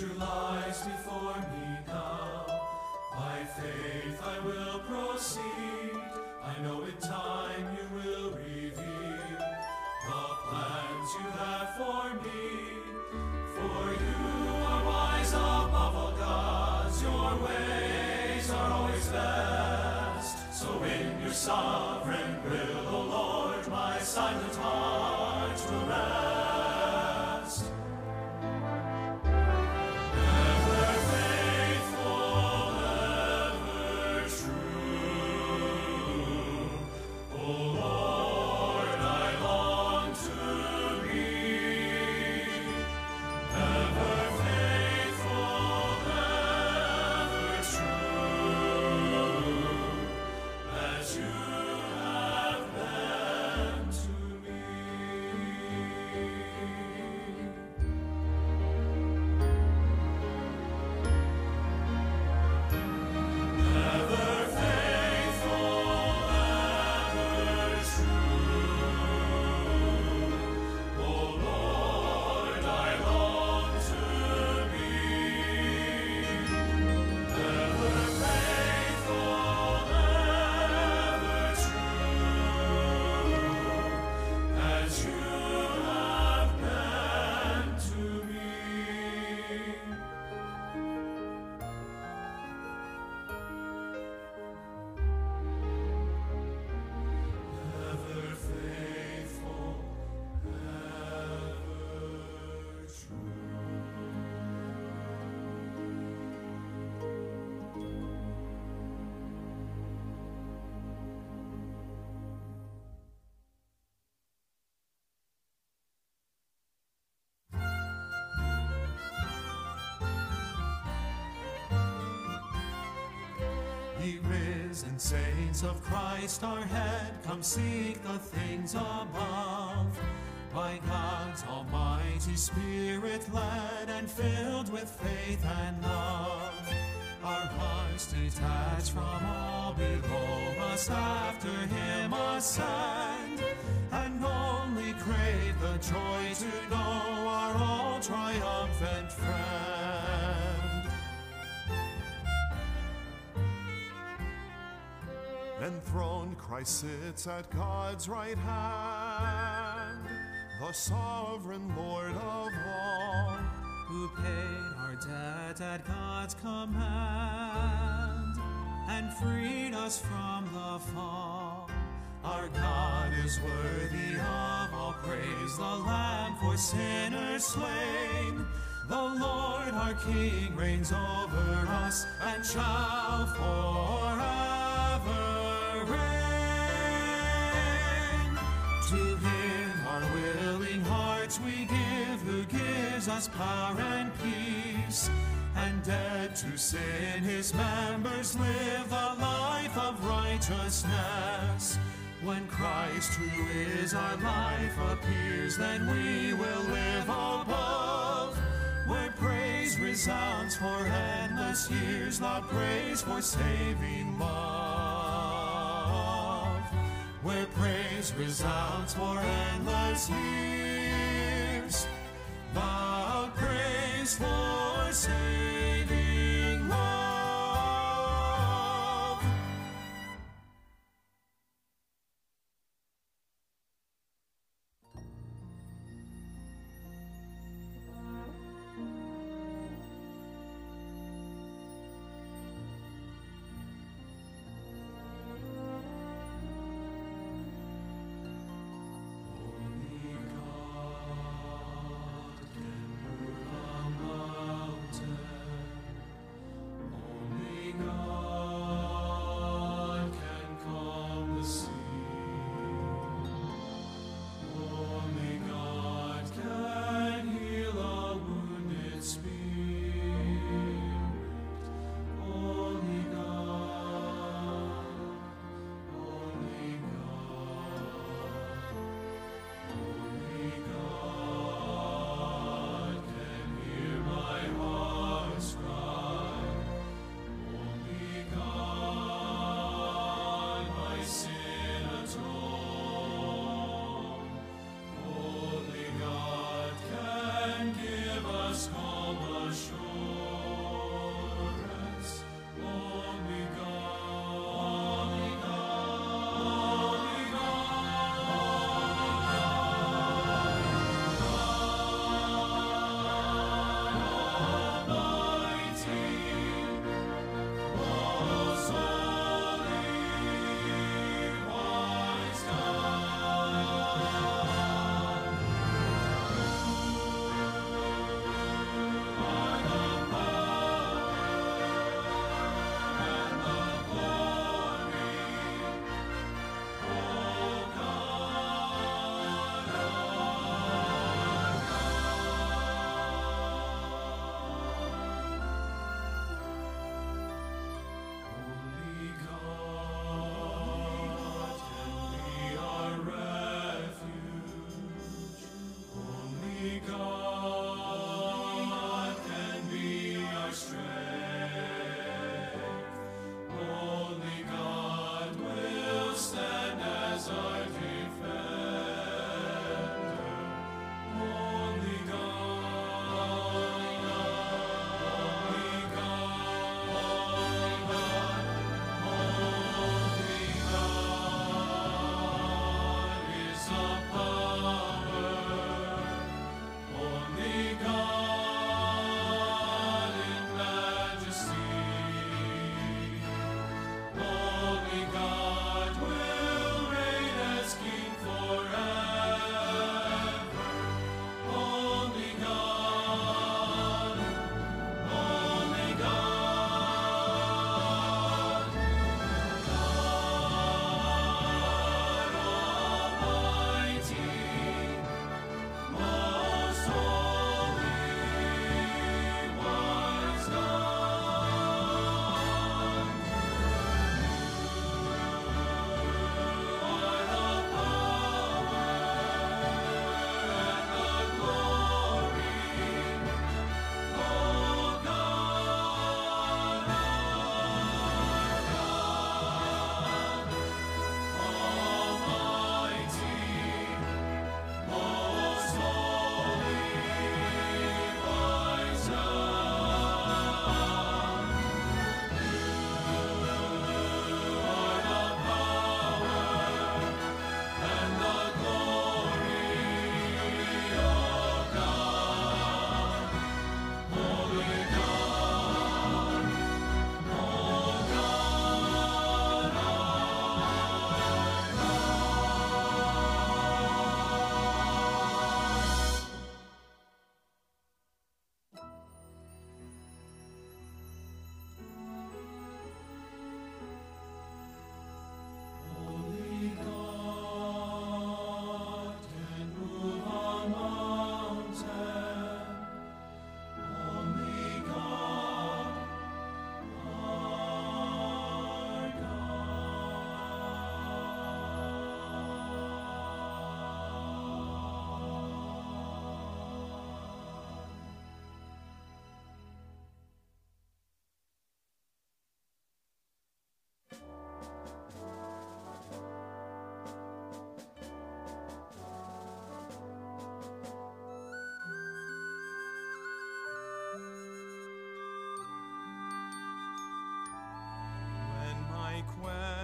future lies before me now. By faith I will proceed. I know in time you will reveal the plans you have for me. For you are wise above all gods, your ways are always best. So in your sovereign will, O Lord, my silent heart will rest. Risen saints of Christ our head, come seek the things above. By God's almighty Spirit led and filled with faith and love. Our hearts detached from all below must after Him ascend, and only crave the joy to know our all triumphant friend. Enthroned Christ sits at God's right hand, the sovereign Lord of all, who paid our debt at God's command and freed us from the fall. Our God is worthy of all praise, the Lamb for sinners slain. The Lord our King reigns over us and shall forever To Him our willing hearts we give, who gives us power and peace. And dead to sin, His members live the life of righteousness. When Christ, who is our life, appears, then we will live above. Where praise resounds for endless years, loud praise for saving love. Where praise resounds for endless years, loud praise for saving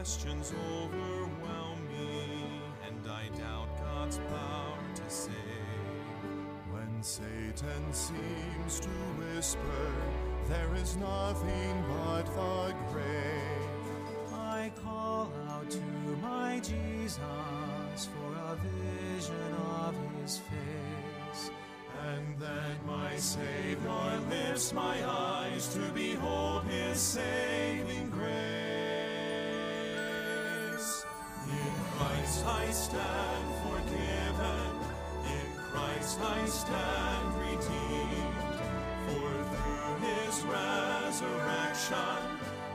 questions overwhelm me, and I doubt God's power to save. When Satan seems to whisper, there is nothing but the grave. I call out to my Jesus for a vision of his face. And then my Savior lifts my eyes to behold his saving Christ I stand forgiven, in Christ I stand redeemed. For through his resurrection,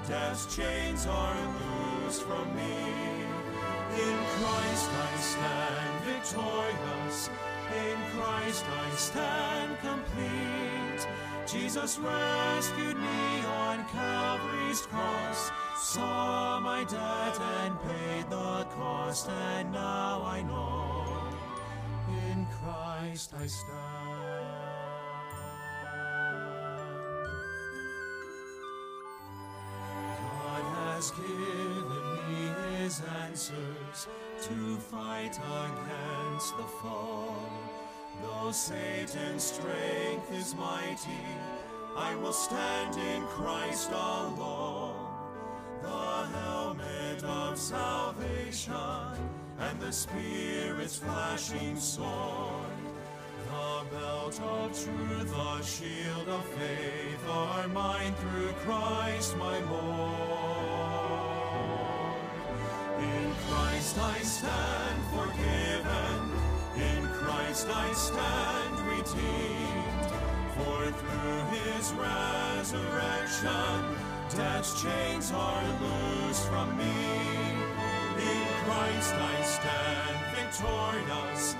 death's chains are loosed from me. In Christ I stand victorious. In Christ I stand complete. Jesus rescued me on Calvary's cross, saw my debt and paid the cost, and now I know in Christ I stand. God has given me his answers to fight against the foe. Though Satan's strength is mighty, I will stand in Christ alone. Salvation and the Spirit's flashing sword. The belt of truth, the shield of faith are mine through Christ my Lord. In Christ I stand forgiven, in Christ I stand redeemed. For through his resurrection, death's chains are loosed from me. Christ I stand victorious.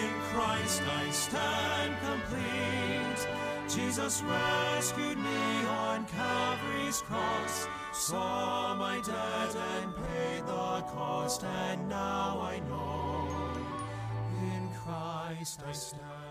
In Christ I stand complete. Jesus rescued me on Calvary's cross, saw my debt and paid the cost, and now I know in Christ I stand.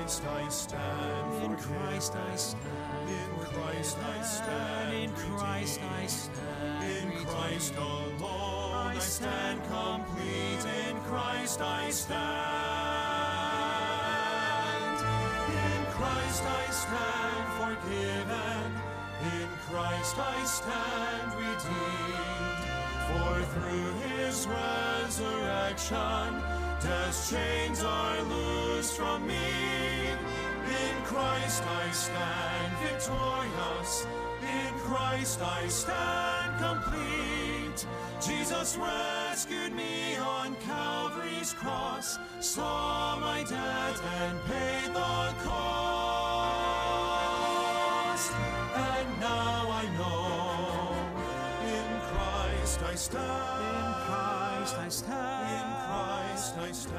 Christ I stand In. Christ I stand. In Christ I stand In Christ I stand. In Christ alone I stand complete. In Christ I stand. In Christ I stand forgiven. In Christ I stand redeemed. For through his resurrection, death's chains are loosed from me. In Christ I stand victorious. In Christ I stand complete. Jesus rescued me on Calvary's cross, saw my debt and paid the cost. And now I know in Christ I stand. In Christ I stand. In Christ I stand.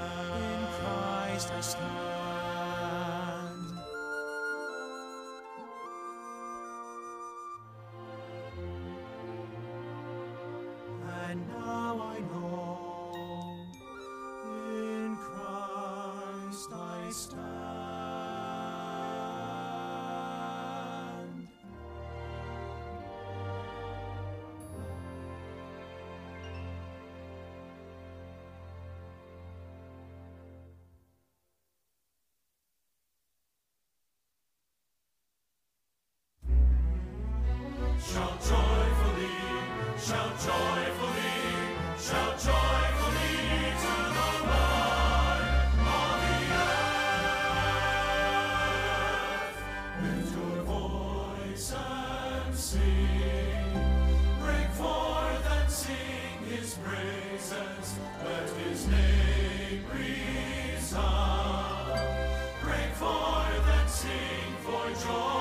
In Christ I stand. Shout joyfully, shout joyfully, shout joyfully to the Lord of the earth. Lift your voice and sing. Break forth and sing his praises. Let his name resound. Break forth and sing for joy.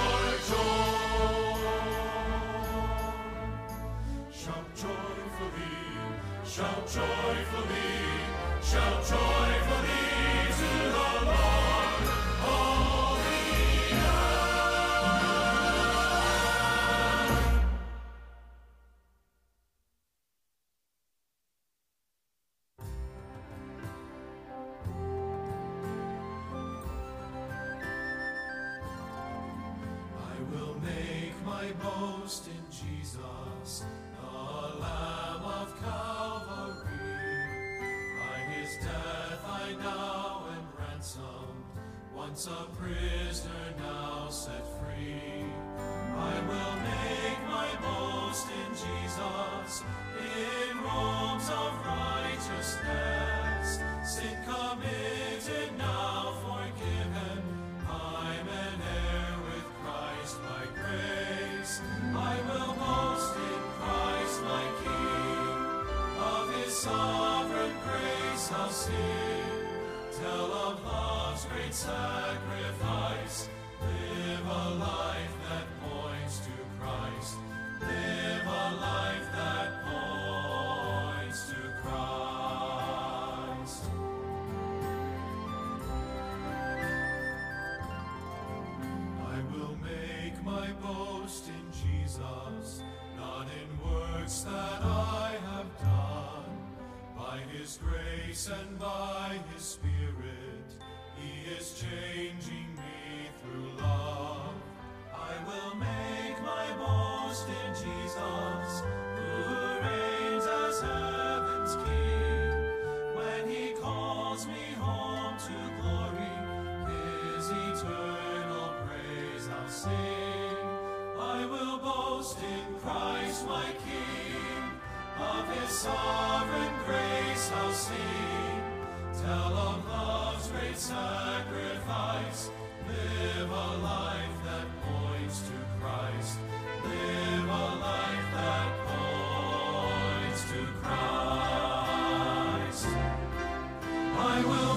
joyfully, shout joyfully, shout joyfully to the Lord. All the. I will make my boast in Jesus. Once a prisoner, grace and by his spirit, he is changing me through love. I will make my boast in Jesus, who reigns as heaven's king. When he calls me home to glory, his eternal praise I'll sing. I will boast in Christ my King. Of his sovereign grace I'll sing. Tell of love's great sacrifice. Live a life that points to Christ. Live a life that points to Christ. I will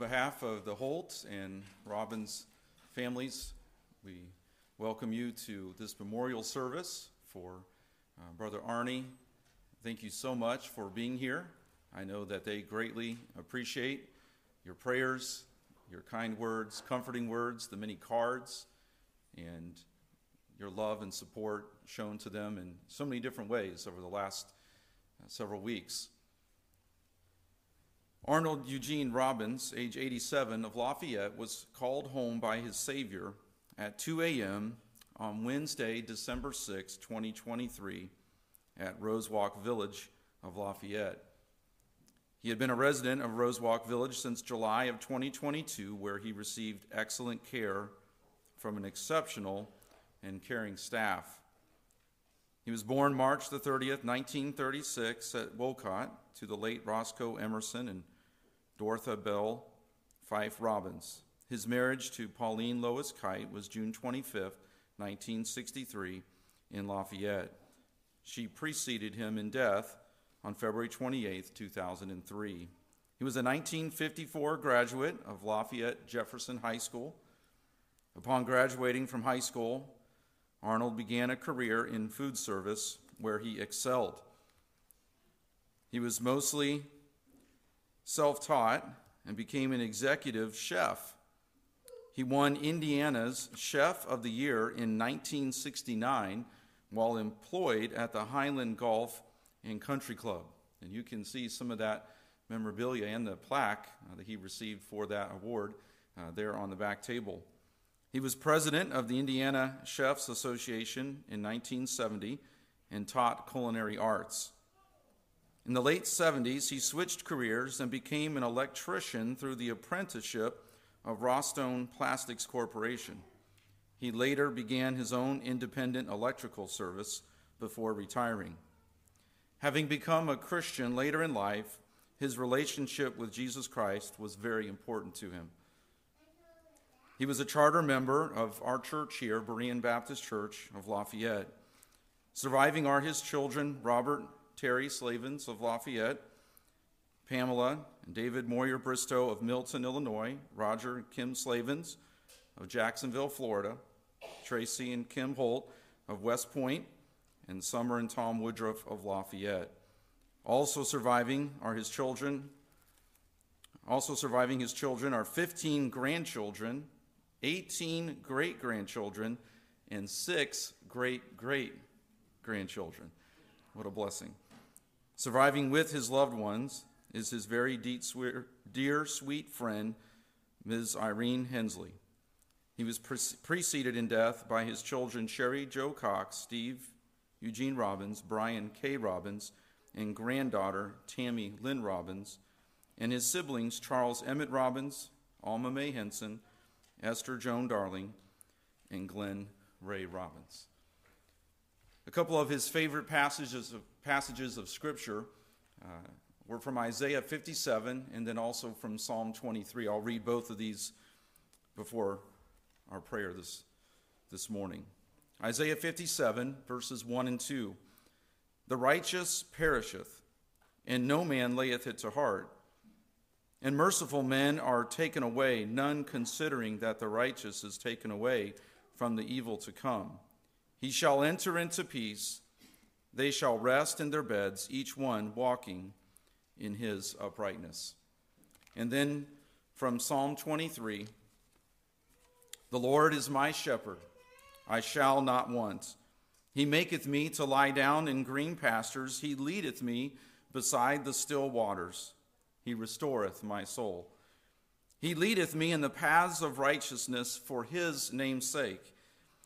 behalf of the Holt and Robbins families, we welcome you to this memorial service for uh, Brother Arnie. Thank you so much for being here. I know that they greatly appreciate your prayers, your kind words, comforting words, the many cards, and your love and support shown to them in so many different ways over the last uh, several weeks. Arnold Eugene Robbins, age 87, of Lafayette, was called home by his Savior at 2 a.m. on Wednesday, December 6, 2023, at Rosewalk Village of Lafayette. He had been a resident of Rosewalk Village since July of 2022, where he received excellent care from an exceptional and caring staff. He was born March the 30th, 1936, at Wolcott to the late Roscoe Emerson and Dorotha Bell Fife Robbins. His marriage to Pauline Lois Kite was June 25th, 1963, in Lafayette. She preceded him in death on February 28, 2003. He was a 1954 graduate of Lafayette Jefferson High School. Upon graduating from high school, Arnold began a career in food service where he excelled. He was mostly self taught and became an executive chef. He won Indiana's Chef of the Year in 1969 while employed at the Highland Golf and Country Club. And you can see some of that memorabilia and the plaque uh, that he received for that award uh, there on the back table. He was president of the Indiana Chefs Association in 1970 and taught culinary arts. In the late 70s, he switched careers and became an electrician through the apprenticeship of Rostone Plastics Corporation. He later began his own independent electrical service before retiring. Having become a Christian later in life, his relationship with Jesus Christ was very important to him. He was a charter member of our church here, Berean Baptist Church of Lafayette. Surviving are his children, Robert Terry Slavens of Lafayette, Pamela and David Moyer Bristow of Milton, Illinois, Roger and Kim Slavens of Jacksonville, Florida, Tracy and Kim Holt of West Point, and Summer and Tom Woodruff of Lafayette. Also surviving are his children. Also surviving his children are 15 grandchildren 18 great grandchildren, and six great great grandchildren. What a blessing. Surviving with his loved ones is his very dear, sweet friend, Ms. Irene Hensley. He was preceded in death by his children Sherry Joe Cox, Steve Eugene Robbins, Brian K. Robbins, and granddaughter Tammy Lynn Robbins, and his siblings Charles Emmett Robbins, Alma Mae Henson, Esther Joan Darling, and Glenn Ray Robbins. A couple of his favorite passages of, passages of Scripture uh, were from Isaiah 57 and then also from Psalm 23. I'll read both of these before our prayer this, this morning. Isaiah 57, verses 1 and 2. The righteous perisheth, and no man layeth it to heart. And merciful men are taken away, none considering that the righteous is taken away from the evil to come. He shall enter into peace. They shall rest in their beds, each one walking in his uprightness. And then from Psalm 23 The Lord is my shepherd, I shall not want. He maketh me to lie down in green pastures, He leadeth me beside the still waters. He restoreth my soul. He leadeth me in the paths of righteousness for his name's sake.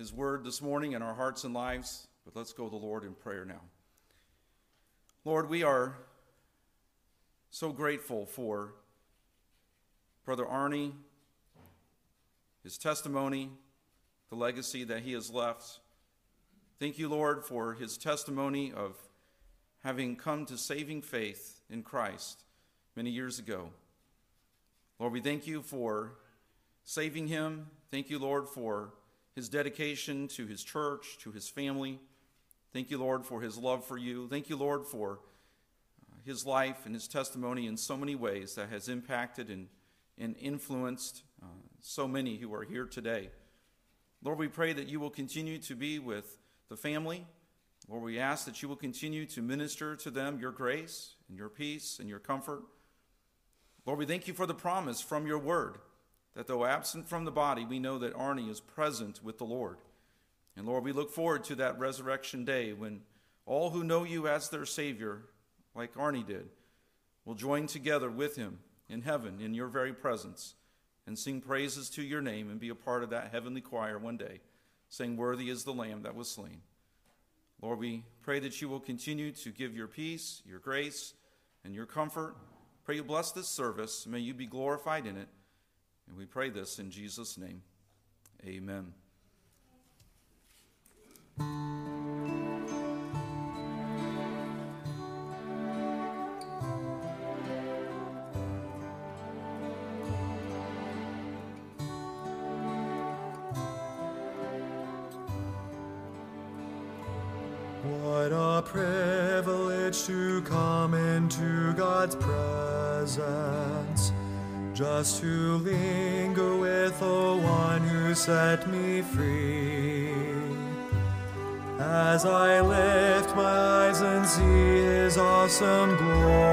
his word this morning in our hearts and lives, but let's go to the Lord in prayer now. Lord, we are so grateful for Brother Arnie, his testimony, the legacy that he has left. Thank you, Lord, for his testimony of having come to saving faith in Christ many years ago. Lord, we thank you for saving him. Thank you, Lord, for his dedication to his church, to his family. Thank you, Lord, for his love for you. Thank you, Lord, for uh, his life and his testimony in so many ways that has impacted and, and influenced uh, so many who are here today. Lord, we pray that you will continue to be with the family Lord, we ask that you will continue to minister to them your grace and your peace and your comfort. Lord, we thank you for the promise from your word that though absent from the body, we know that Arnie is present with the Lord. And Lord, we look forward to that resurrection day when all who know you as their Savior, like Arnie did, will join together with him in heaven in your very presence and sing praises to your name and be a part of that heavenly choir one day, saying, Worthy is the Lamb that was slain. Lord, we pray that you will continue to give your peace, your grace, and your comfort. Pray you bless this service. May you be glorified in it. And we pray this in Jesus' name. Amen. What a privilege to come into God's presence, just to set me free. As I lift my eyes and see his awesome glory,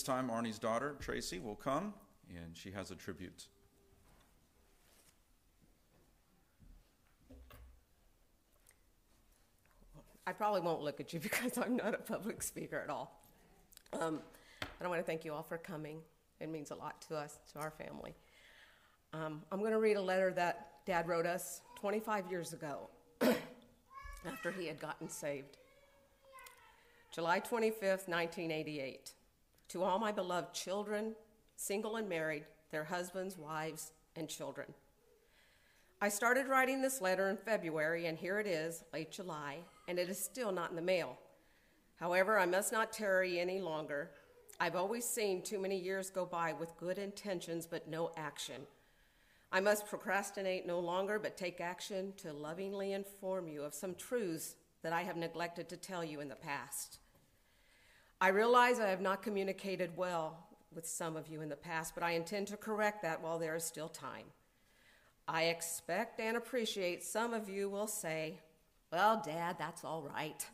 this time, Arnie's daughter, Tracy, will come, and she has a tribute. I probably won't look at you because I'm not a public speaker at all. Um, but I want to thank you all for coming. It means a lot to us, to our family. Um, I'm going to read a letter that Dad wrote us 25 years ago. after he had gotten saved. July 25th, 1988. To all my beloved children, single and married, their husbands, wives, and children. I started writing this letter in February, and here it is, late July, and it is still not in the mail. However, I must not tarry any longer. I've always seen too many years go by with good intentions but no action. I must procrastinate no longer but take action to lovingly inform you of some truths that I have neglected to tell you in the past. I realize I have not communicated well with some of you in the past, but I intend to correct that while there is still time. I expect and appreciate some of you will say, Well, Dad, that's all right.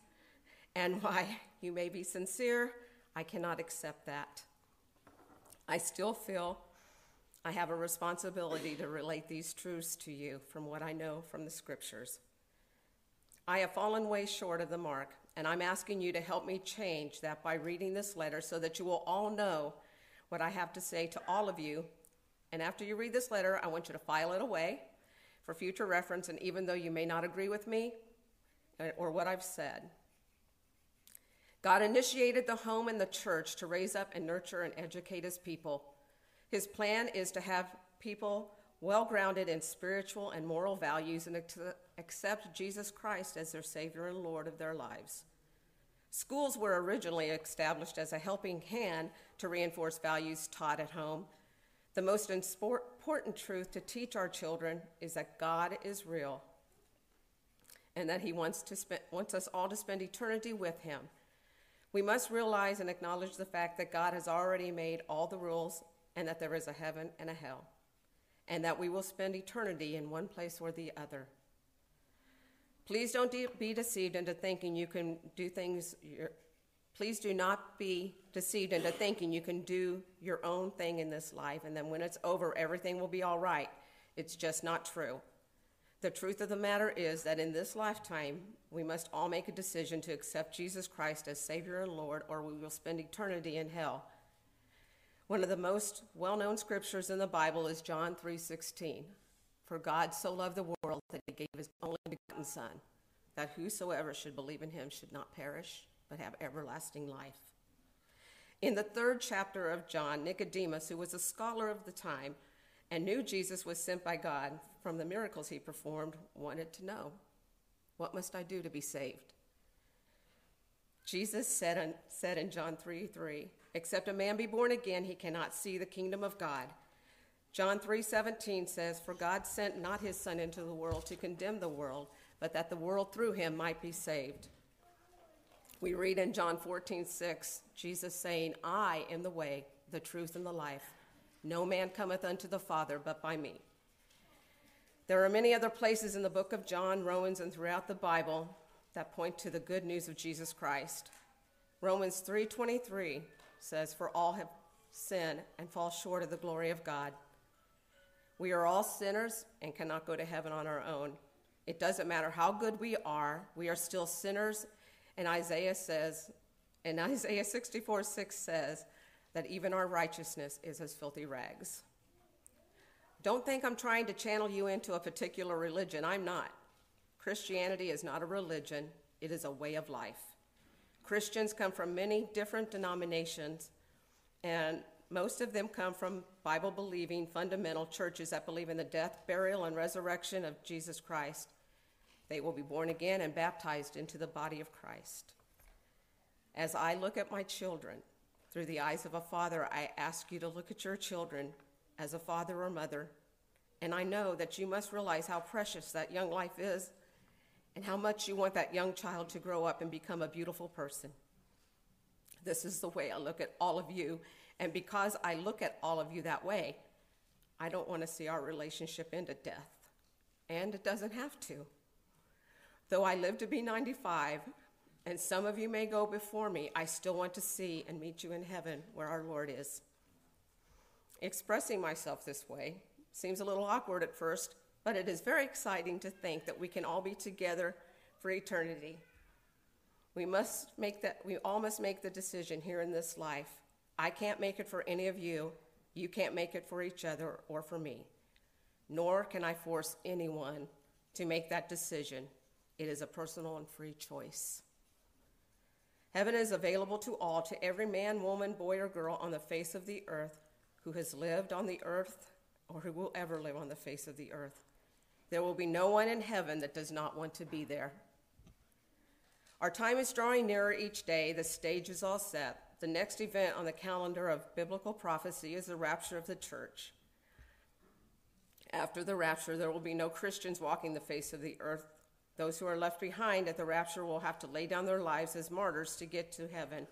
And why you may be sincere, I cannot accept that. I still feel I have a responsibility to relate these truths to you from what I know from the scriptures. I have fallen way short of the mark, and I'm asking you to help me change that by reading this letter so that you will all know what I have to say to all of you. And after you read this letter, I want you to file it away for future reference, and even though you may not agree with me uh, or what I've said, God initiated the home and the church to raise up and nurture and educate his people. His plan is to have people well grounded in spiritual and moral values and accept Jesus Christ as their Savior and Lord of their lives. Schools were originally established as a helping hand to reinforce values taught at home. The most important truth to teach our children is that God is real and that He wants, to spend, wants us all to spend eternity with Him. We must realize and acknowledge the fact that God has already made all the rules and that there is a heaven and a hell, and that we will spend eternity in one place or the other. Please don't de- be deceived into thinking you can do things. Your, please do not be deceived into thinking you can do your own thing in this life, and then when it's over, everything will be all right. It's just not true. The truth of the matter is that in this lifetime, we must all make a decision to accept Jesus Christ as Savior and Lord, or we will spend eternity in hell. One of the most well-known scriptures in the Bible is John 3:16. For God so loved the world that he gave his only begotten son, that whosoever should believe in him should not perish, but have everlasting life. In the third chapter of John, Nicodemus, who was a scholar of the time and knew Jesus was sent by God from the miracles he performed, wanted to know, What must I do to be saved? Jesus said said in John 3 3, Except a man be born again, he cannot see the kingdom of God. John 3:17 says, "For God sent not his son into the world to condemn the world, but that the world through him might be saved." We read in John 14:6, Jesus saying, "I am the way, the truth and the life. No man cometh unto the Father but by me." There are many other places in the book of John, Romans, and throughout the Bible that point to the good news of Jesus Christ. Romans 3:23 says, For all have sinned and fall short of the glory of God. We are all sinners and cannot go to heaven on our own. It doesn't matter how good we are, we are still sinners. And Isaiah says, and Isaiah 64 6 says, that even our righteousness is as filthy rags. Don't think I'm trying to channel you into a particular religion. I'm not. Christianity is not a religion, it is a way of life. Christians come from many different denominations, and most of them come from Bible believing fundamental churches that believe in the death, burial, and resurrection of Jesus Christ. They will be born again and baptized into the body of Christ. As I look at my children through the eyes of a father, I ask you to look at your children as a father or mother. And I know that you must realize how precious that young life is and how much you want that young child to grow up and become a beautiful person. This is the way I look at all of you. And because I look at all of you that way, I don't want to see our relationship end at death. And it doesn't have to. Though I live to be 95, and some of you may go before me, I still want to see and meet you in heaven where our Lord is. Expressing myself this way seems a little awkward at first, but it is very exciting to think that we can all be together for eternity. We must make that we all must make the decision here in this life. I can't make it for any of you. You can't make it for each other or for me. Nor can I force anyone to make that decision. It is a personal and free choice. Heaven is available to all, to every man, woman, boy, or girl on the face of the earth who has lived on the earth or who will ever live on the face of the earth. There will be no one in heaven that does not want to be there. Our time is drawing nearer each day. The stage is all set. The next event on the calendar of biblical prophecy is the rapture of the church. After the rapture, there will be no Christians walking the face of the earth. Those who are left behind at the rapture will have to lay down their lives as martyrs to get to heaven.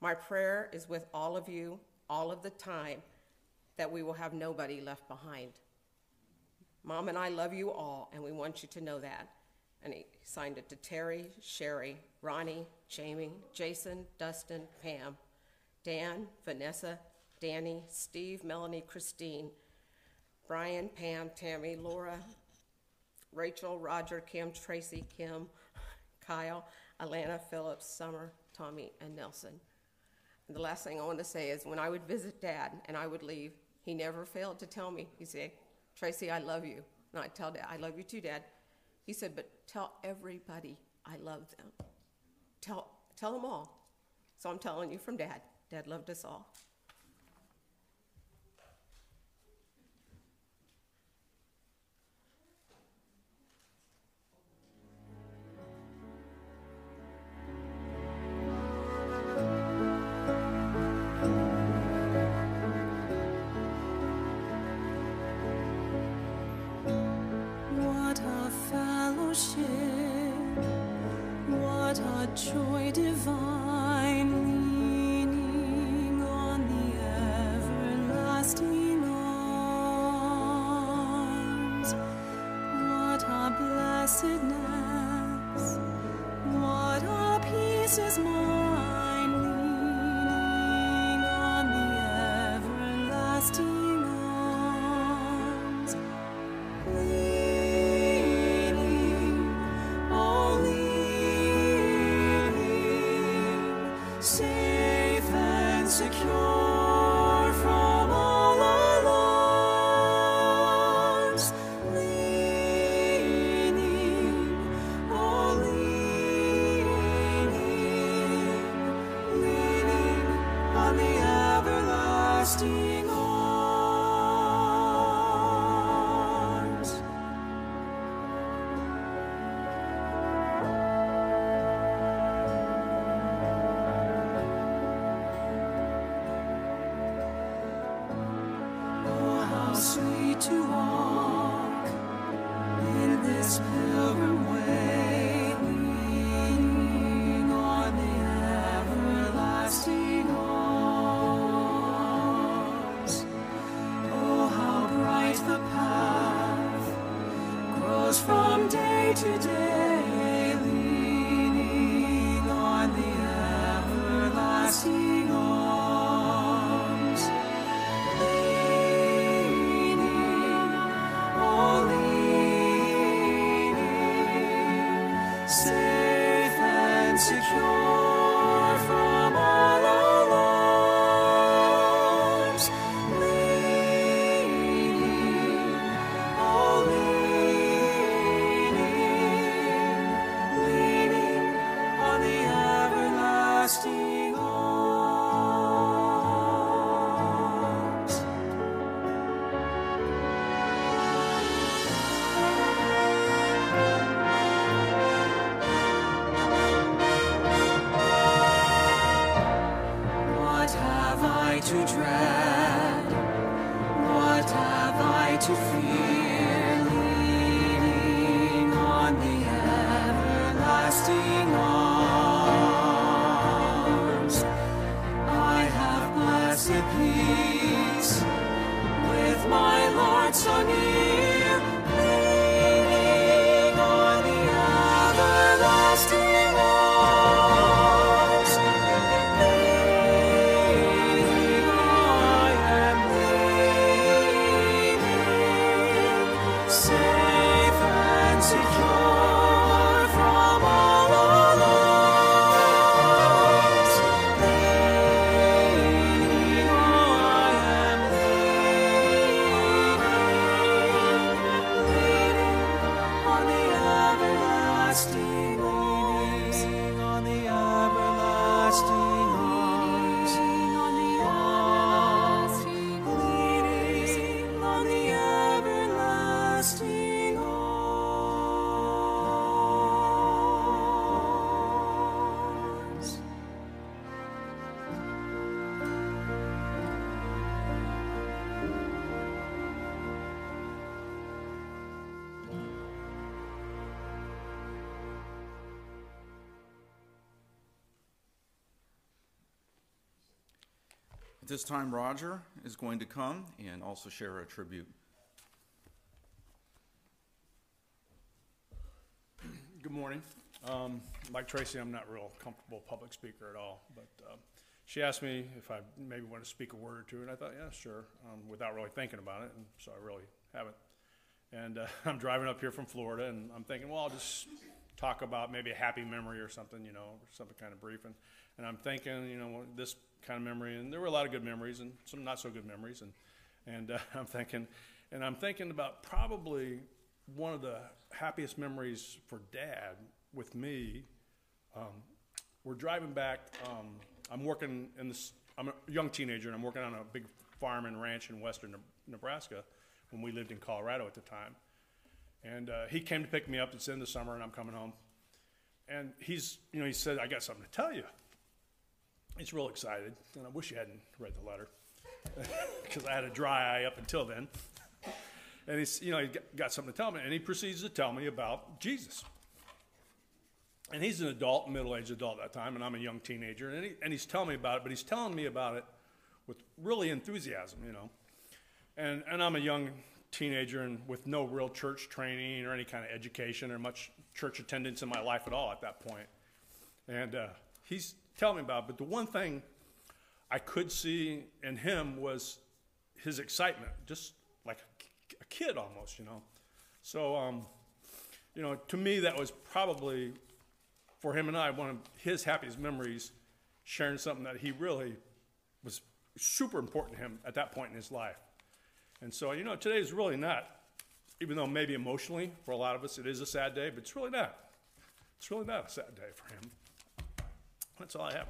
My prayer is with all of you, all of the time, that we will have nobody left behind. Mom and I love you all, and we want you to know that. And he signed it to Terry, Sherry, Ronnie, Jamie, Jason, Dustin, Pam, Dan, Vanessa, Danny, Steve, Melanie, Christine, Brian, Pam, Tammy, Laura, Rachel, Roger, Kim, Tracy, Kim, Kyle, Alana, Phillips, Summer, Tommy, and Nelson. And the last thing I want to say is when I would visit Dad and I would leave, he never failed to tell me, he'd say, Tracy, I love you. And I'd tell Dad, I love you too, Dad. He said, but tell everybody I love them. Tell, tell them all. So I'm telling you from Dad. Dad loved us all. What a fellowship, to walk in this pilgrim way, leaning on the everlasting arms. Oh, how bright the path grows from day to day, this time, Roger is going to come and also share a tribute. Good morning. Um, like Tracy, I'm not real comfortable public speaker at all, but uh, she asked me if I maybe want to speak a word or two, and I thought, yeah, sure, um, without really thinking about it, and so I really haven't. And uh, I'm driving up here from Florida, and I'm thinking, well, I'll just talk about maybe a happy memory or something, you know, something kind of brief. And, and I'm thinking, you know, this kind of memory, and there were a lot of good memories and some not so good memories, and and uh, I'm thinking, and I'm thinking about probably one of the happiest memories for Dad with me. Um, we're driving back. Um, I'm working in this. I'm a young teenager, and I'm working on a big farm and ranch in western Nebraska when we lived in Colorado at the time. And uh, he came to pick me up. It's in the summer, and I'm coming home. And he's, you know, he said, "I got something to tell you." He's real excited, and I wish you hadn't read the letter because I had a dry eye up until then. And he's, you know, he got something to tell me, and he proceeds to tell me about Jesus. And he's an adult, middle-aged adult at that time, and I'm a young teenager, and, he, and he's telling me about it, but he's telling me about it with really enthusiasm, you know. And, and I'm a young teenager and with no real church training or any kind of education or much church attendance in my life at all at that point. And uh, he's telling me about. But the one thing I could see in him was his excitement, just like a kid almost, you know. So, um, you know, to me, that was probably for him and I one of his happiest memories, sharing something that he really was super important to him at that point in his life. And so, you know, today is really not, even though maybe emotionally for a lot of us it is a sad day, but it's really not. It's really not a sad day for him. That's all I have.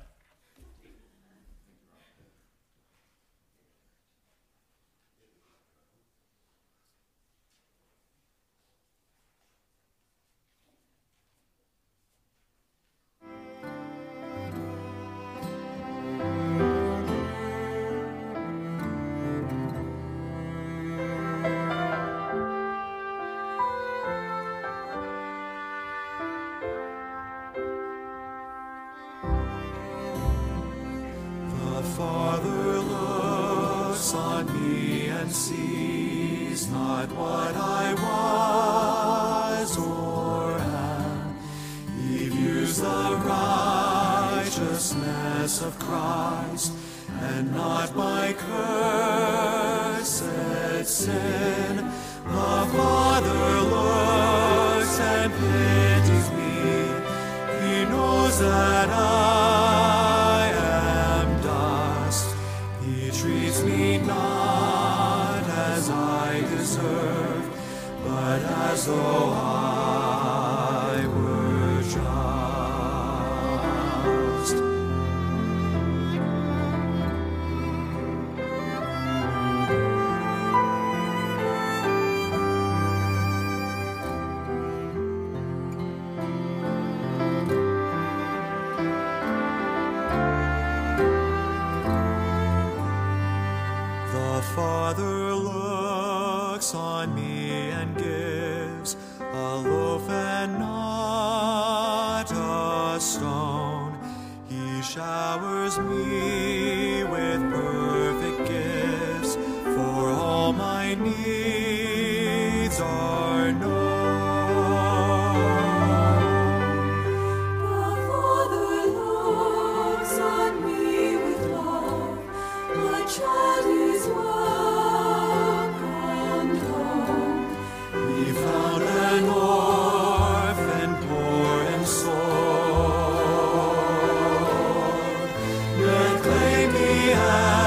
For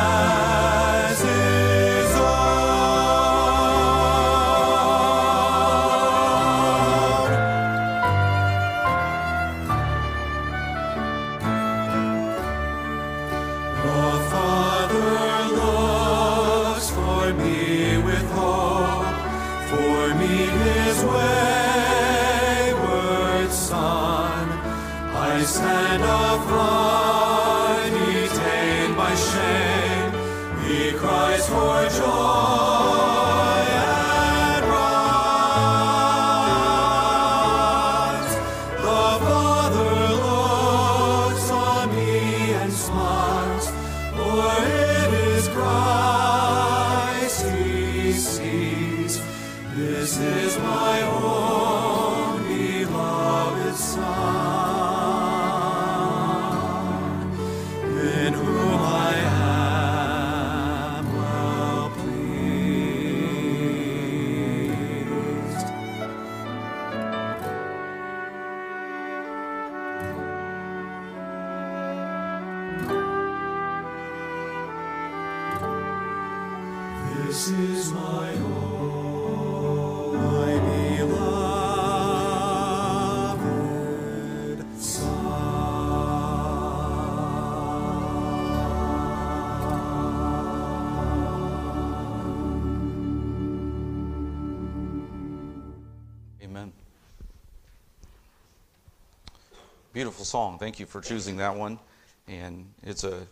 Beautiful song. Thank you for choosing that one. And it's a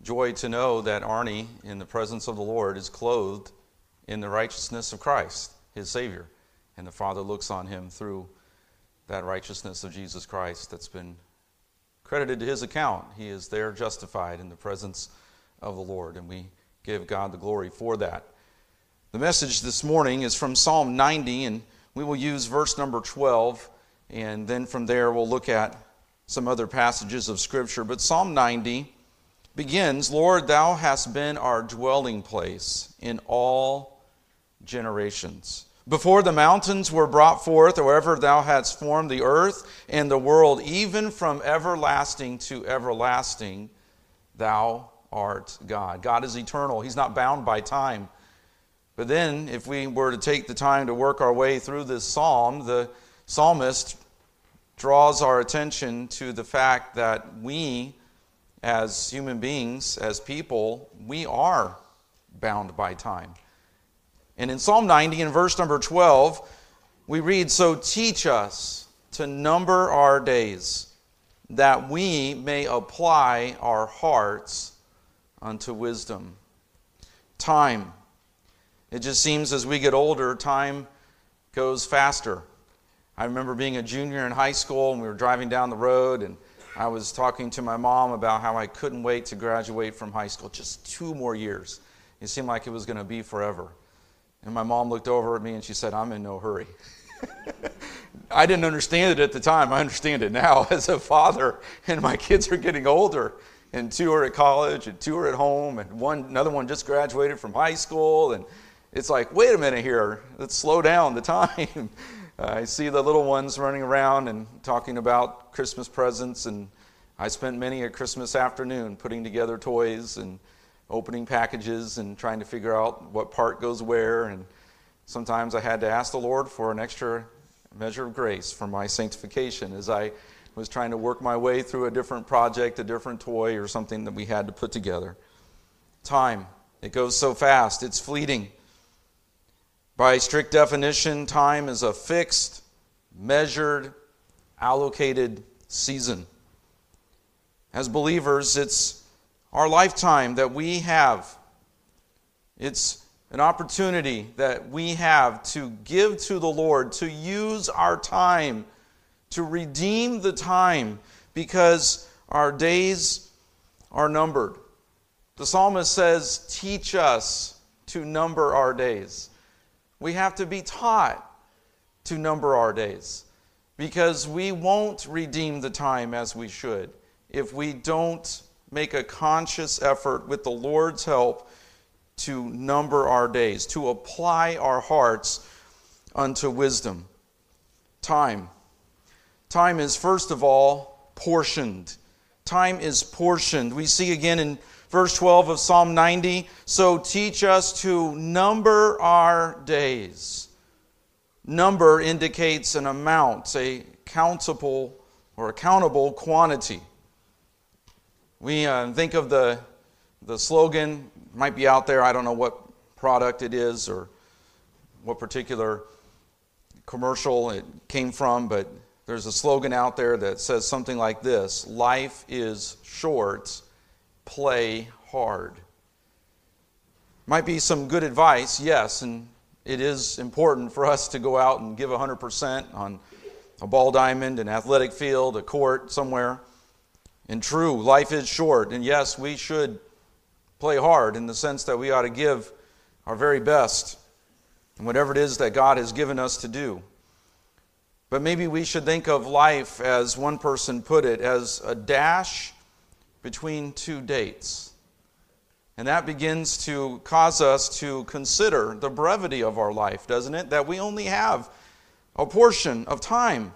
joy to know that Arni, in the presence of the Lord, is clothed in the righteousness of Christ, his Savior. And the Father looks on him through that righteousness of Jesus Christ that's been credited to his account. He is there justified in the presence of the Lord. And we give God the glory for that. The message this morning is from Psalm 90, and we will use verse number 12, and then from there we'll look at some other passages of Scripture. But Psalm 90 begins Lord, thou hast been our dwelling place in all generations. Before the mountains were brought forth, or ever thou hadst formed the earth and the world, even from everlasting to everlasting, thou art God. God is eternal, He's not bound by time. But then, if we were to take the time to work our way through this psalm, the psalmist draws our attention to the fact that we, as human beings, as people, we are bound by time. And in Psalm 90, in verse number 12, we read So teach us to number our days, that we may apply our hearts unto wisdom. Time it just seems as we get older, time goes faster. I remember being a junior in high school and we were driving down the road and I was talking to my mom about how I couldn't wait to graduate from high school. Just two more years. It seemed like it was going to be forever. And my mom looked over at me and she said, I'm in no hurry. I didn't understand it at the time. I understand it now as a father, and my kids are getting older. And two are at college, and two are at home, and one another one just graduated from high school, and it's like, wait a minute here, let's slow down the time. Uh, I see the little ones running around and talking about Christmas presents, and I spent many a Christmas afternoon putting together toys and opening packages and trying to figure out what part goes where. And sometimes I had to ask the Lord for an extra measure of grace for my sanctification as I was trying to work my way through a different project, a different toy, or something that we had to put together. Time, it goes so fast, it's fleeting. By strict definition, time is a fixed, measured, allocated season. As believers, it's our lifetime that we have. It's an opportunity that we have to give to the Lord, to use our time, to redeem the time, because our days are numbered. The psalmist says, Teach us to number our days. We have to be taught to number our days because we won't redeem the time as we should if we don't make a conscious effort with the Lord's help to number our days, to apply our hearts unto wisdom. Time. Time is, first of all, portioned. Time is portioned. We see again in verse 12 of Psalm 90 So teach us to number our days. Number indicates an amount, a countable or accountable quantity. We uh, think of the, the slogan, might be out there, I don't know what product it is or what particular commercial it came from, but there's a slogan out there that says something like this Life is short, play hard. Might be some good advice, yes, and it is important for us to go out and give 100% on a ball diamond, an athletic field, a court somewhere. And true, life is short, and yes, we should play hard in the sense that we ought to give our very best in whatever it is that God has given us to do. But maybe we should think of life, as one person put it, as a dash between two dates. And that begins to cause us to consider the brevity of our life, doesn't it? That we only have a portion of time.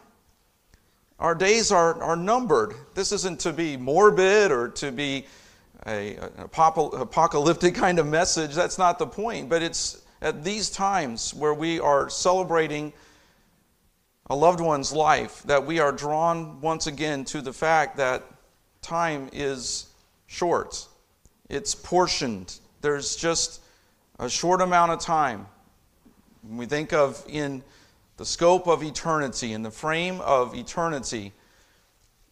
Our days are, are numbered. This isn't to be morbid or to be a, an apocalyptic kind of message. That's not the point. But it's at these times where we are celebrating a loved one's life that we are drawn once again to the fact that time is short, it's portioned. There's just a short amount of time. When we think of in the scope of eternity, in the frame of eternity,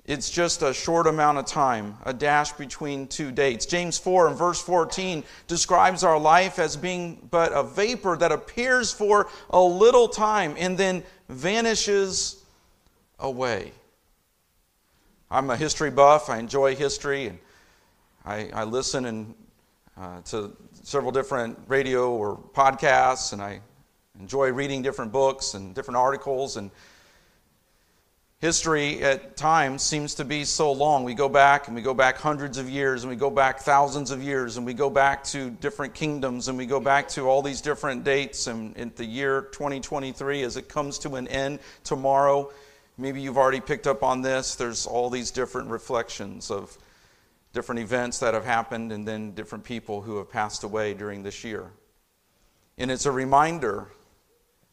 it's just a short amount of time, a dash between two dates. James 4 and verse 14 describes our life as being but a vapor that appears for a little time and then vanishes away. I'm a history buff. I enjoy history, and I, I listen and, uh, to several different radio or podcasts, and I enjoy reading different books and different articles. And history at times seems to be so long. We go back and we go back hundreds of years and we go back thousands of years and we go back to different kingdoms and we go back to all these different dates. And in the year 2023, as it comes to an end tomorrow, maybe you've already picked up on this. There's all these different reflections of different events that have happened and then different people who have passed away during this year. And it's a reminder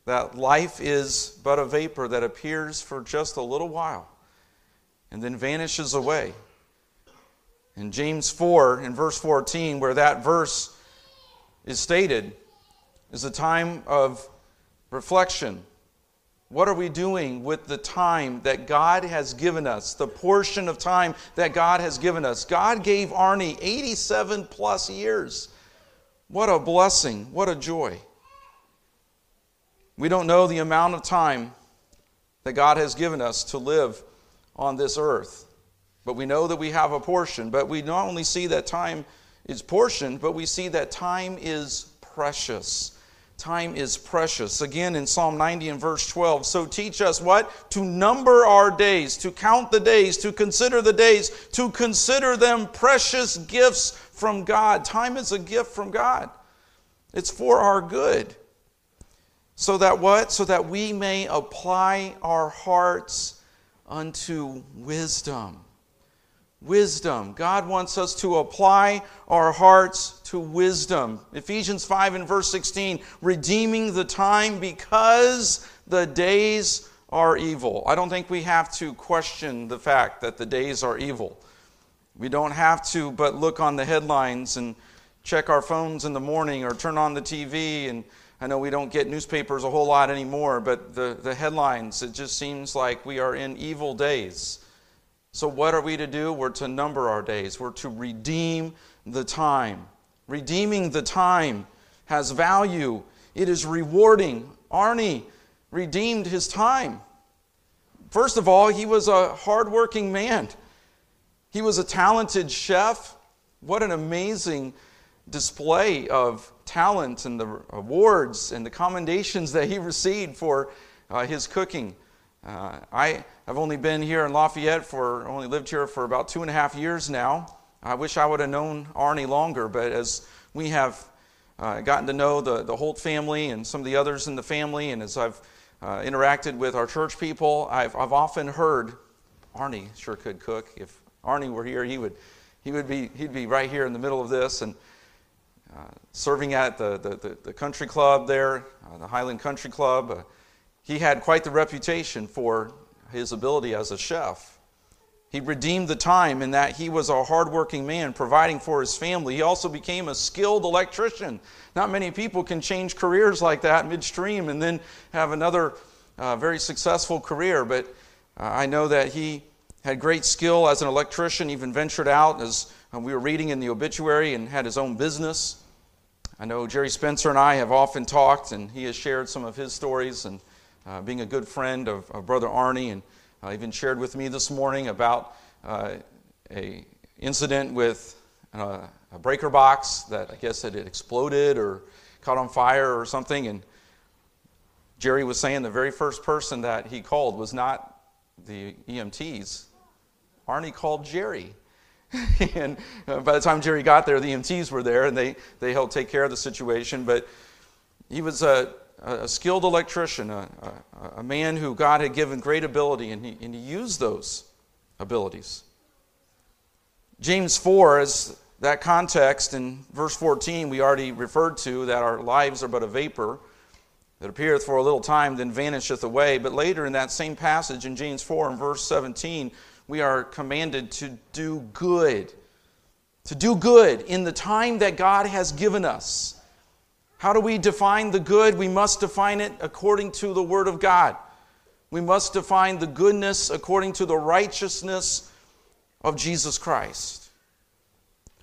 that life is but a vapor that appears for just a little while and then vanishes away. In James 4, in verse 14, where that verse is stated, is a time of reflection. What are we doing with the time that God has given us, the portion of time that God has given us? God gave Arni 87 plus years. What a blessing, what a joy. We don't know the amount of time that God has given us to live on this earth, but we know that we have a portion. But we not only see that time is portioned, but we see that time is precious. Time is precious. Again, in Psalm 90 and verse 12. So teach us what? To number our days, to count the days, to consider the days, to consider them precious gifts from God. Time is a gift from God, it's for our good. So that what? So that we may apply our hearts unto wisdom. Wisdom. God wants us to apply our hearts to wisdom. Ephesians 5 and verse 16, redeeming the time because the days are evil. I don't think we have to question the fact that the days are evil. We don't have to but look on the headlines and check our phones in the morning or turn on the TV and I know we don't get newspapers a whole lot anymore, but the, the headlines, it just seems like we are in evil days. So, what are we to do? We're to number our days, we're to redeem the time. Redeeming the time has value, it is rewarding. Arni redeemed his time. First of all, he was a hardworking man, he was a talented chef. What an amazing display of talent and the awards and the commendations that he received for uh, his cooking. Uh, I have only been here in Lafayette for, only lived here for about two and a half years now. I wish I would have known Arni longer, but as we have uh, gotten to know the, the Holt family and some of the others in the family, and as I've uh, interacted with our church people, I've, I've often heard Arni sure could cook. If Arni were here, he would, he would be, he'd be right here in the middle of this. And uh, serving at the, the, the, country club there, uh, the Highland Country Club. He had quite the reputation for his ability as a chef. He redeemed the time in that he was a hardworking man providing for his family. He also became a skilled electrician. Not many people can change careers like that midstream and then have another uh, very successful career. But uh, I know that he had great skill as an electrician, even ventured out as uh, we were reading in the obituary and had his own business. I know Jerry Spencer and I have often talked, and he has shared some of his stories and uh, being a good friend of, of Brother Arni, and uh, even shared with me this morning about uh, a incident with uh, a breaker box that I guess it had exploded or caught on fire or something. And Jerry was saying the very first person that he called was not the EMTs. Arni called Jerry. and uh, by the time Jerry got there, the EMTs were there and they, they helped take care of the situation. But he was a, a skilled electrician, a, a, a, man who God had given great ability, and he, and he used those abilities. James 4, as that context in verse 14 we already referred to that our lives are but a vapor that appeareth for a little time, then vanisheth away. But later in that same passage in James 4 and verse 17, we are commanded to do good. To do good in the time that God has given us. How do we define the good? We must define it according to the Word of God. We must define the goodness according to the righteousness of Jesus Christ.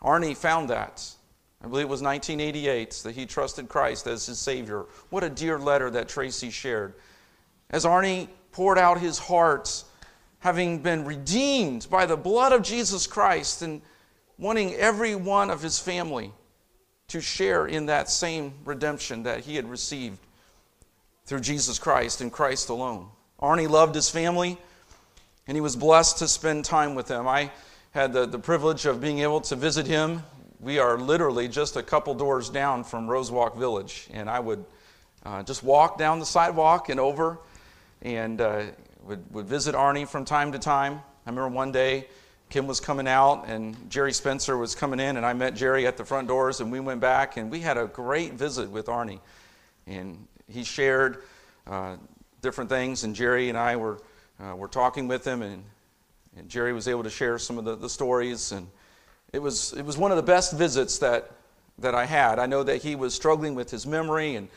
Arni found that. I believe it was 1988 that he trusted Christ as his Savior. What a dear letter that Tracy shared. As Arni poured out his heart, having been redeemed by the blood of Jesus Christ and wanting every one of his family to share in that same redemption that he had received through Jesus Christ and Christ alone. Arni loved his family, and he was blessed to spend time with them. I had the, the privilege of being able to visit him. We are literally just a couple doors down from Rosewalk Village, and I would uh, just walk down the sidewalk and over and uh, would, would visit Arni from time to time. I remember one day Kim was coming out and Jerry Spencer was coming in, and I met Jerry at the front doors, and we went back, and we had a great visit with Arni. And he shared uh, different things, and Jerry and I were, uh, were talking with him, and, and Jerry was able to share some of the, the stories. And it was, it was one of the best visits that, that I had. I know that he was struggling with his memory, and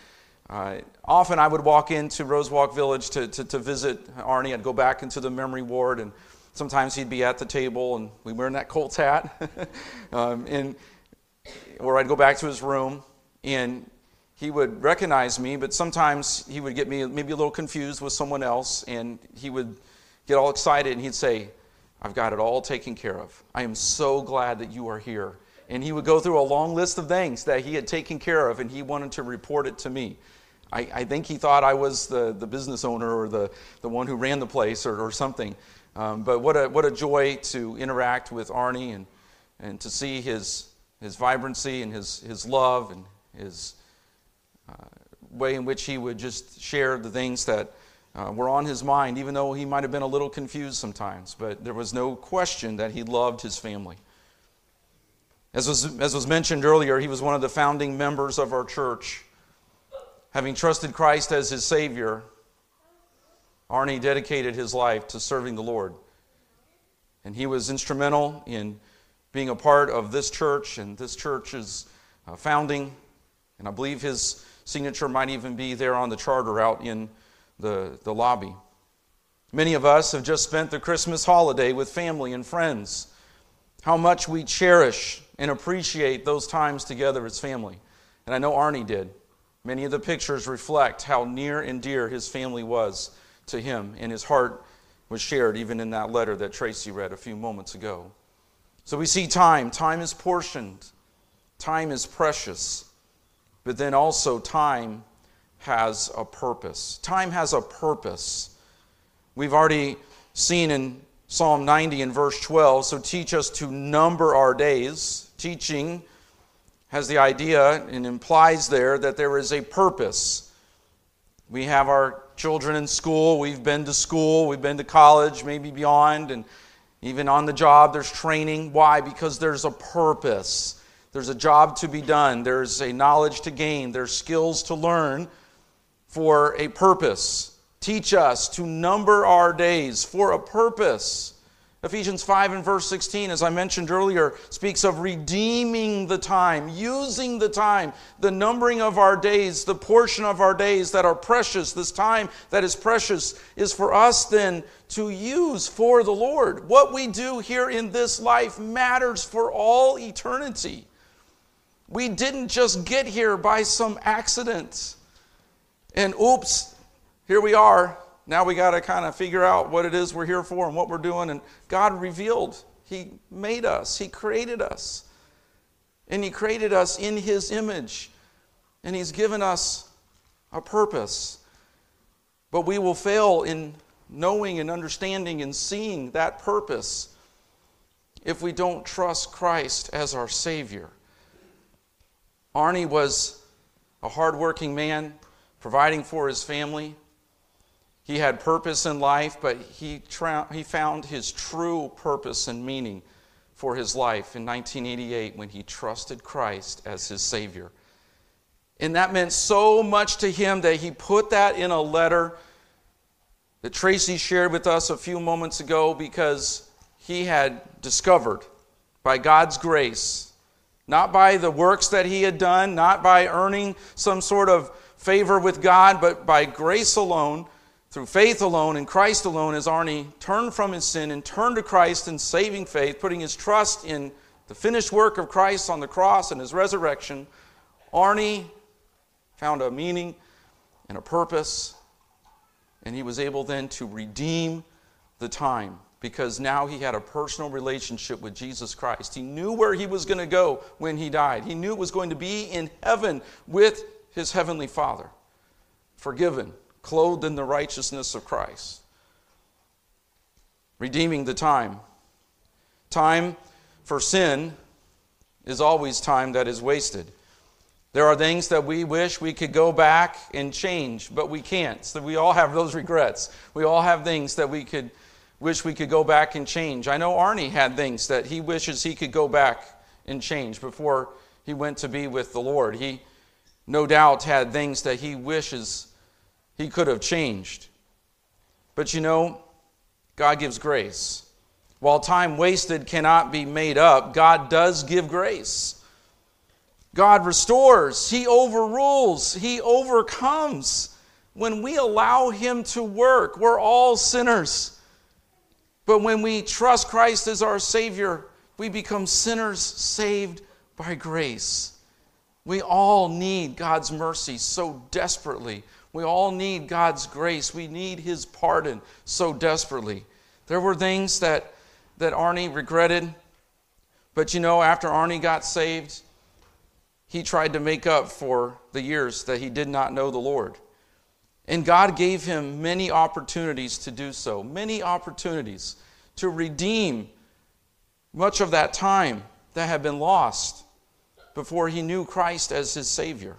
uh, often I would walk into Rosewalk Village to, to, to, visit Arni. I'd go back into the memory ward, and sometimes he'd be at the table, and we wearing that Colts hat, um, and or I'd go back to his room, and he would recognize me, but sometimes he would get me maybe a little confused with someone else, and he would get all excited and he'd say, I've got it all taken care of. I am so glad that you are here. And he would go through a long list of things that he had taken care of, and he wanted to report it to me. I, I think he thought I was the, the business owner or the, the one who ran the place or, or something. Um, but what a, what a joy to interact with Arni and, and to see his, his vibrancy and his, his love and his way in which he would just share the things that uh, were on his mind, even though he might have been a little confused sometimes. But there was no question that he loved his family. As was, as was mentioned earlier, he was one of the founding members of our church. Having trusted Christ as his Savior, Arni dedicated his life to serving the Lord. And he was instrumental in being a part of this church and this church's uh, founding. And I believe his signature might even be there on the charter out in the, the lobby. Many of us have just spent the Christmas holiday with family and friends. How much we cherish and appreciate those times together as family. And I know Arni did. Many of the pictures reflect how near and dear his family was to him, and his heart was shared even in that letter that Tracy read a few moments ago. So we see time. Time is portioned, time is precious but then also time has a purpose. Time has a purpose. We've already seen in Psalm 90 and verse 12, so teach us to number our days. Teaching has the idea and implies there that there is a purpose. We have our children in school, we've been to school, we've been to college, maybe beyond, and even on the job, there's training. Why? Because there's a purpose. There's a job to be done, there's a knowledge to gain, there's skills to learn for a purpose. Teach us to number our days for a purpose. Ephesians 5 and verse 16, as I mentioned earlier, speaks of redeeming the time, using the time, the numbering of our days, the portion of our days that are precious. This time that is precious is for us then to use for the Lord. What we do here in this life matters for all eternity. We didn't just get here by some accident. And oops, here we are. Now we got to kind of figure out what it is we're here for and what we're doing. And God revealed, He made us, He created us. And He created us in His image. And He's given us a purpose. But we will fail in knowing and understanding and seeing that purpose if we don't trust Christ as our Savior. Arni was a hardworking man, providing for his family. He had purpose in life, but he, tra- he found his true purpose and meaning for his life in 1988 when he trusted Christ as his Savior. And that meant so much to him that he put that in a letter that Tracy shared with us a few moments ago because he had discovered by God's grace, not by the works that he had done, not by earning some sort of favor with God, but by grace alone, through faith alone, in Christ alone, as Arni turned from his sin and turned to Christ in saving faith, putting his trust in the finished work of Christ on the cross and his resurrection, Arni found a meaning and a purpose, and he was able then to redeem the time because now he had a personal relationship with Jesus Christ. He knew where he was going to go when he died, he knew it was going to be in heaven with his heavenly Father, forgiven, clothed in the righteousness of Christ. Redeeming the time. Time for sin is always time that is wasted. There are things that we wish we could go back and change, but we can't. So we all have those regrets. We all have things that we could wish we could go back and change. I know Arni had things that he wishes he could go back and change before he went to be with the Lord. He no doubt had things that he wishes he could have changed. But you know, God gives grace. While time wasted cannot be made up, God does give grace. God restores, He overrules, He overcomes. When we allow Him to work, we're all sinners. But when we trust Christ as our Savior, we become sinners saved by grace. We all need God's mercy so desperately. We all need God's grace. We need His pardon so desperately. There were things that, that Arni regretted, but you know, after Arni got saved, he tried to make up for the years that he did not know the Lord. And God gave him many opportunities to do so, many opportunities to redeem much of that time that had been lost before he knew Christ as his Savior.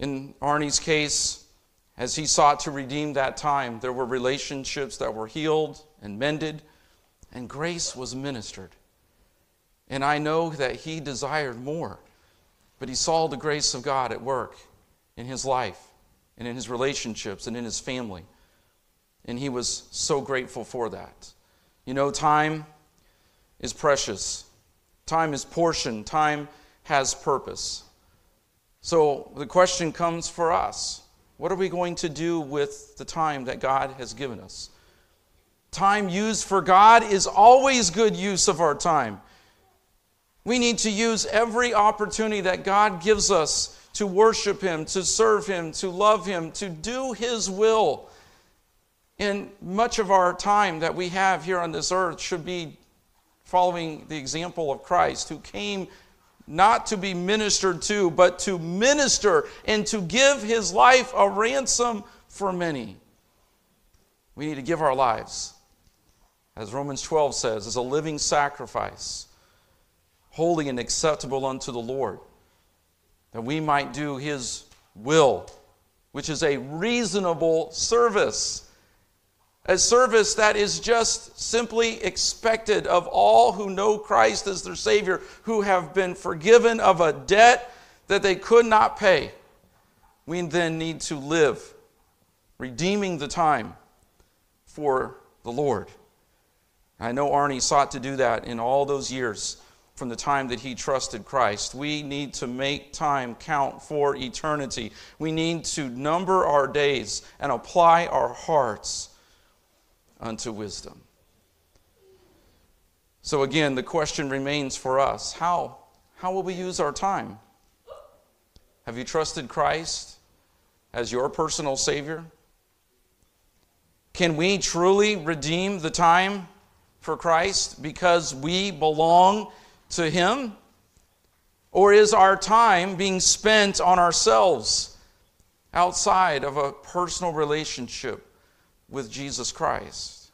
In Arni's case, as he sought to redeem that time, there were relationships that were healed and mended, and grace was ministered. And I know that he desired more, but he saw the grace of God at work in his life and in his relationships and in his family. And he was so grateful for that. You know, time is precious, time is portion, time has purpose. So the question comes for us what are we going to do with the time that God has given us? Time used for God is always good use of our time. We need to use every opportunity that God gives us to worship Him, to serve Him, to love Him, to do His will. And much of our time that we have here on this earth should be following the example of Christ, who came not to be ministered to, but to minister and to give His life a ransom for many. We need to give our lives, as Romans 12 says, as a living sacrifice holy and acceptable unto the Lord, that we might do his will, which is a reasonable service. A service that is just simply expected of all who know Christ as their Savior, who have been forgiven of a debt that they could not pay. We then need to live, redeeming the time for the Lord. I know Arni sought to do that in all those years from the time that he trusted Christ. We need to make time count for eternity. We need to number our days and apply our hearts unto wisdom. So, again, the question remains for us how, how will we use our time? Have you trusted Christ as your personal Savior? Can we truly redeem the time for Christ because we belong to Him? Or is our time being spent on ourselves outside of a personal relationship with Jesus Christ?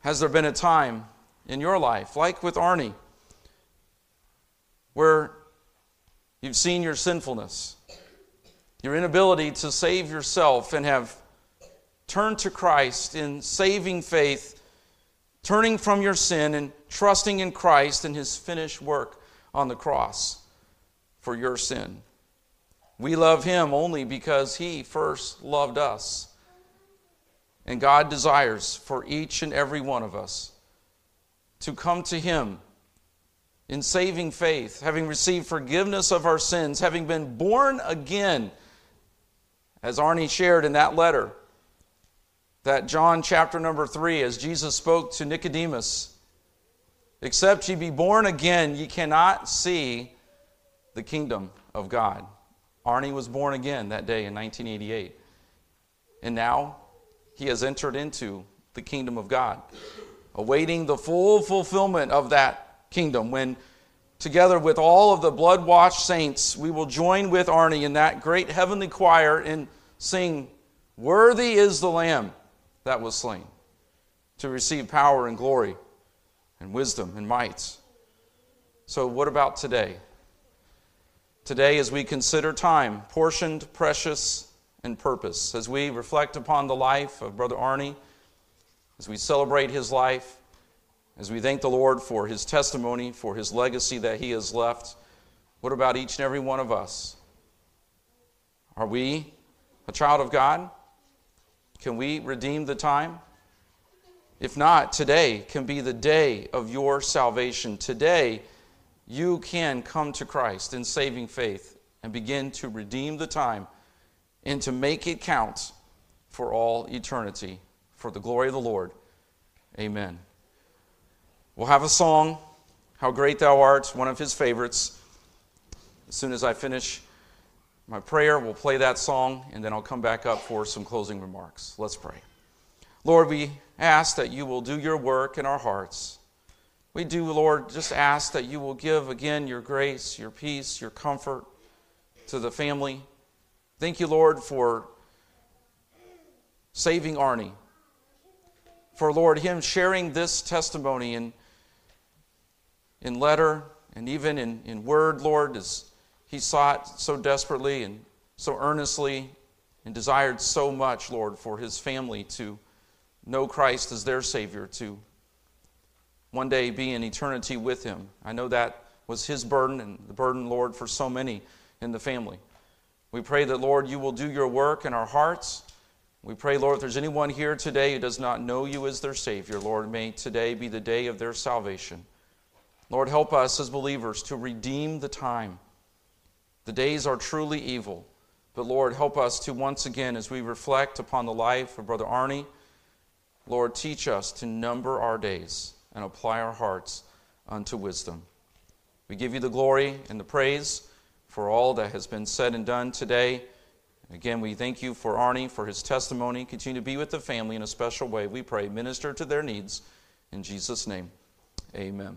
Has there been a time in your life, like with Arni, where you've seen your sinfulness, your inability to save yourself, and have turned to Christ in saving faith turning from your sin and trusting in Christ and his finished work on the cross for your sin. We love him only because he first loved us. And God desires for each and every one of us to come to him in saving faith, having received forgiveness of our sins, having been born again, as Arni shared in that letter, that John chapter number three, as Jesus spoke to Nicodemus, except ye be born again, ye cannot see the kingdom of God. Arni was born again that day in 1988. And now he has entered into the kingdom of God, awaiting the full fulfillment of that kingdom when together with all of the blood washed saints, we will join with Arni in that great heavenly choir and sing, Worthy is the Lamb that was slain to receive power and glory and wisdom and might. So, what about today? Today, as we consider time, portioned, precious, and purpose, as we reflect upon the life of Brother Arni, as we celebrate his life, as we thank the Lord for his testimony, for his legacy that he has left, what about each and every one of us? Are we a child of God? Can we redeem the time? If not, today can be the day of your salvation. Today, you can come to Christ in saving faith and begin to redeem the time and to make it count for all eternity for the glory of the Lord. Amen. We'll have a song, How Great Thou Art, one of his favorites. As soon as I finish my prayer, we'll play that song, and then I'll come back up for some closing remarks. Let's pray. Lord, we ask that you will do your work in our hearts. We do, Lord, just ask that you will give again your grace, your peace, your comfort to the family. Thank you, Lord, for saving Arni. For, Lord, him sharing this testimony and in letter and even in, in word, Lord, as he sought so desperately and so earnestly and desired so much, Lord, for his family to know Christ as their Savior, to one day be in eternity with him. I know that was his burden and the burden, Lord, for so many in the family. We pray that, Lord, you will do your work in our hearts. We pray, Lord, if there's anyone here today who does not know you as their Savior, Lord, may today be the day of their salvation. Lord, help us as believers to redeem the time. The days are truly evil. But Lord, help us to once again, as we reflect upon the life of Brother Arni, Lord, teach us to number our days and apply our hearts unto wisdom. We give you the glory and the praise for all that has been said and done today. Again, we thank you for Arni, for his testimony. Continue to be with the family in a special way. We pray, minister to their needs. In Jesus' name, amen.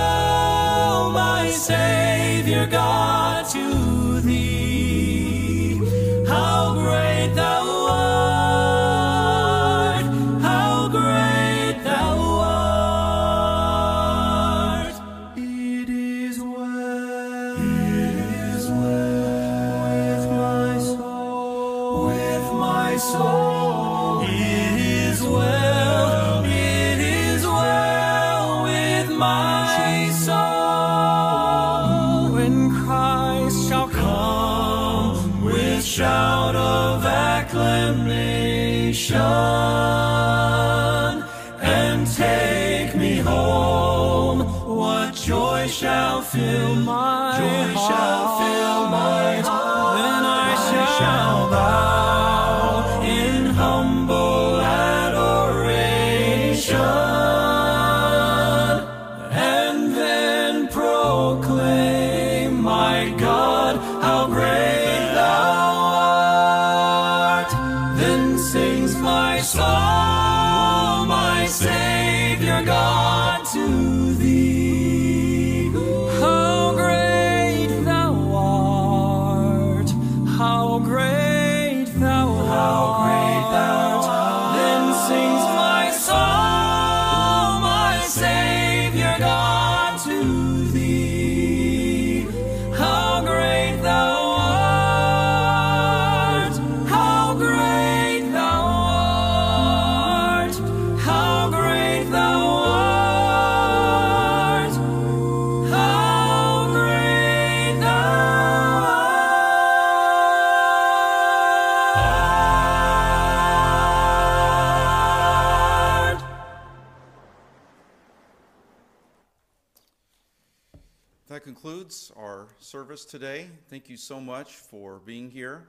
service today. Thank you so much for being here.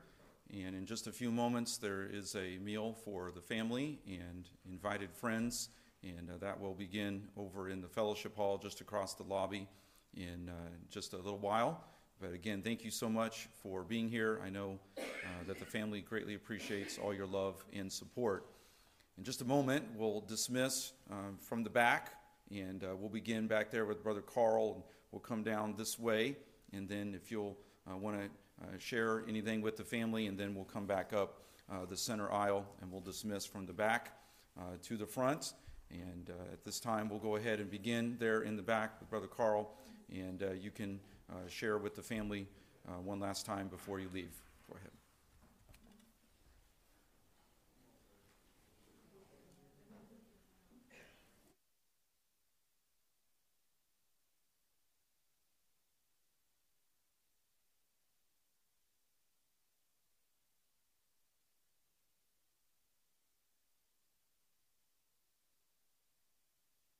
And in just a few moments, there is a meal for the family and invited friends, and uh, that will begin over in the fellowship hall just across the lobby in uh, just a little while. But again, thank you so much for being here. I know uh, that the family greatly appreciates all your love and support. In just a moment, we'll dismiss um, from the back, and uh, we'll begin back there with Brother Carl. We'll come down this way, and then if you'll uh, want to uh, share anything with the family, and then we'll come back up uh, the center aisle, and we'll dismiss from the back to the front. And at this time, we'll go ahead and begin there in the back with Brother Carl, and you can share with the family one last time before you leave.